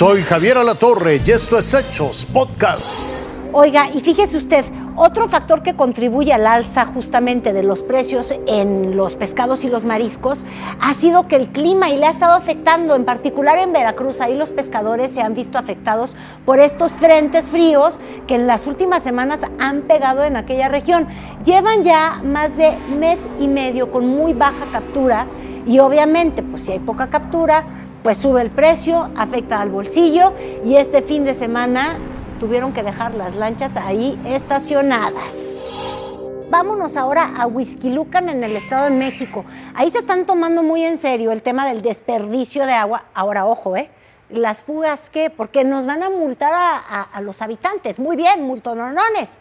Soy Javier Alatorre y esto es Hechos Podcast. Oiga, y fíjese usted, otro factor que contribuye al alza justamente de los precios en los pescados y los mariscos ha sido que el clima y le ha estado afectando, en particular en Veracruz, ahí los pescadores se han visto afectados por estos frentes fríos que en las últimas semanas han pegado en aquella región. Llevan ya más de mes y medio con muy baja captura y obviamente, pues si hay poca captura, pues sube el precio, afecta al bolsillo y este fin de semana tuvieron que dejar las lanchas ahí estacionadas. Vámonos ahora a Huizquilucan en el Estado de México. Ahí se están tomando muy en serio el tema del desperdicio de agua. Ahora, ojo, ¿eh? Las fugas, ¿qué? Porque nos van a multar a, a los habitantes. Muy bien, multononones.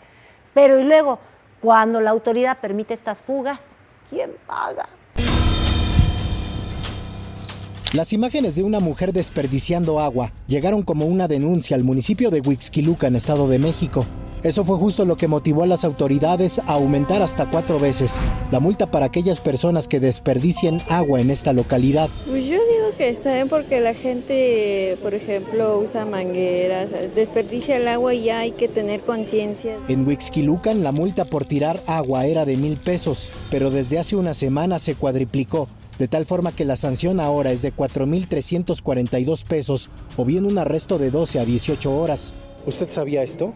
Pero y luego, cuando la autoridad permite estas fugas, ¿quién paga? Las imágenes de una mujer desperdiciando agua llegaron como una denuncia al municipio de Huixquiluca, en Estado de México. Eso fue justo lo que motivó a las autoridades a aumentar hasta cuatro veces la multa para aquellas personas que desperdicien agua en esta localidad. Pues que está bien porque la gente, por ejemplo, usa mangueras, desperdicia el agua y ya hay que tener conciencia. En Huixquilucan la multa por tirar agua era de mil pesos, pero desde hace una semana se cuadriplicó de tal forma que la sanción ahora es de 4.342 pesos o bien un arresto de 12 a 18 horas. ¿Usted sabía esto?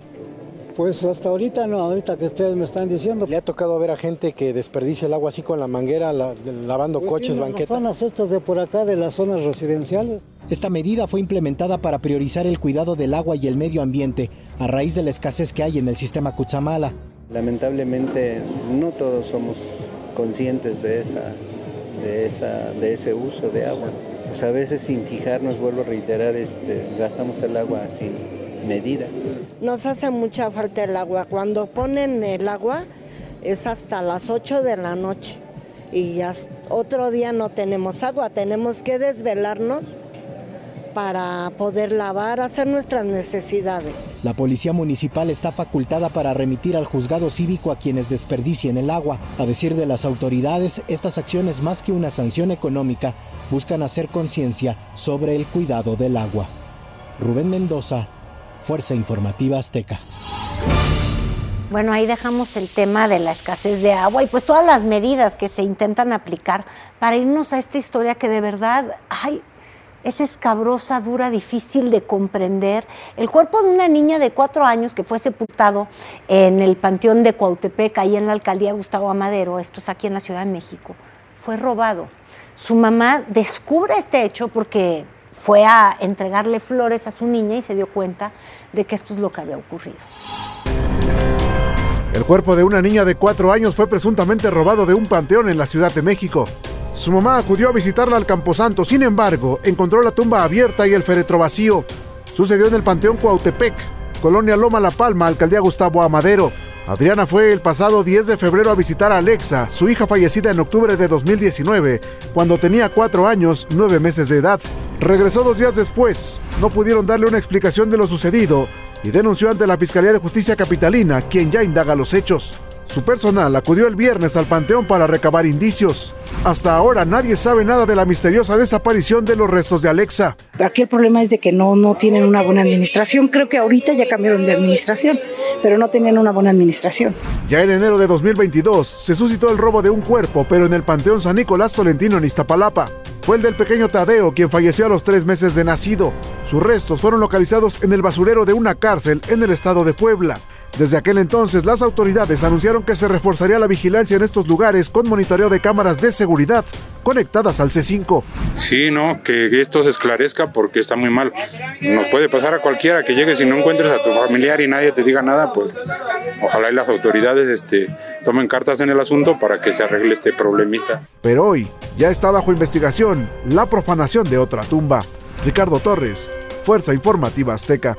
Pues hasta ahorita no, ahorita que ustedes me están diciendo. ¿Le ha tocado ver a gente que desperdicia el agua así con la manguera, lavando pues coches, sí, banquetas? Las zonas estas de por acá, de las zonas residenciales. Esta medida fue implementada para priorizar el cuidado del agua y el medio ambiente a raíz de la escasez que hay en el sistema Cutzamala. Lamentablemente no todos somos conscientes de esa de, esa, de ese uso de agua. Pues a veces sin fijarnos, vuelvo a reiterar, este, gastamos el agua sin medida. Nos hace mucha falta el agua. Cuando ponen el agua es hasta las 8 de la noche y ya otro día no tenemos agua, tenemos que desvelarnos para poder lavar, hacer nuestras necesidades. La policía municipal está facultada para remitir al juzgado cívico a quienes desperdicien el agua. A decir de las autoridades, estas acciones más que una sanción económica buscan hacer conciencia sobre el cuidado del agua. Rubén Mendoza, Fuerza Informativa Azteca. Bueno, ahí dejamos el tema de la escasez de agua y pues todas las medidas que se intentan aplicar para irnos a esta historia que de verdad, ay, es escabrosa, dura, difícil de comprender. El cuerpo de una niña de cuatro años que fue sepultado en el Panteón de Cuautepec, ahí en la alcaldía Gustavo Amadero, esto es aquí en la Ciudad de México, fue robado. Su mamá descubre este hecho porque fue a entregarle flores a su niña y se dio cuenta de que esto es lo que había ocurrido. El cuerpo de una niña de cuatro años fue presuntamente robado de un panteón en la Ciudad de México. Su mamá acudió a visitarla al Camposanto, sin embargo, encontró la tumba abierta y el féretro vacío. Sucedió en el Panteón Cuautepec, Colonia Loma La Palma, Alcaldía Gustavo Amadero. Adriana fue el pasado 10 de febrero a visitar a Alexa, su hija fallecida en octubre de 2019, cuando tenía cuatro años, nueve meses de edad. Regresó dos días después. No pudieron darle una explicación de lo sucedido y denunció ante la Fiscalía de Justicia Capitalina, quien ya indaga los hechos. Su personal acudió el viernes al panteón para recabar indicios. Hasta ahora nadie sabe nada de la misteriosa desaparición de los restos de Alexa. Aquí el problema es de que no, no tienen una buena administración. Creo que ahorita ya cambiaron de administración, pero no tenían una buena administración. Ya en enero de 2022 se suscitó el robo de un cuerpo, pero en el Panteón San Nicolás Tolentino en Iztapalapa. Fue el del pequeño Tadeo quien falleció a los tres meses de nacido. Sus restos fueron localizados en el basurero de una cárcel en el estado de Puebla. Desde aquel entonces, las autoridades anunciaron que se reforzaría la vigilancia en estos lugares con monitoreo de cámaras de seguridad conectadas al C5. Sí, no, que esto se esclarezca porque está muy mal. Nos puede pasar a cualquiera que llegues y no encuentres a tu familiar y nadie te diga nada, pues ojalá y las autoridades este, tomen cartas en el asunto para que se arregle este problemita. Pero hoy ya está bajo investigación la profanación de otra tumba. Ricardo Torres, Fuerza Informativa Azteca.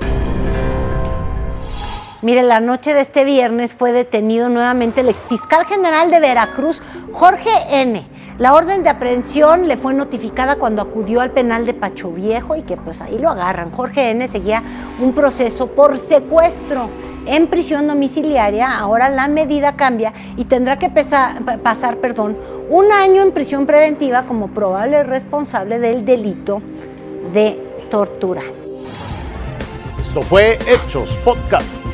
Mire, la noche de este viernes fue detenido nuevamente el exfiscal general de Veracruz, Jorge N. La orden de aprehensión le fue notificada cuando acudió al penal de Pacho Viejo y que pues ahí lo agarran. Jorge N. seguía un proceso por secuestro en prisión domiciliaria. Ahora la medida cambia y tendrá que pasar perdón, un año en prisión preventiva como probable responsable del delito de tortura. Esto fue Hechos Podcast.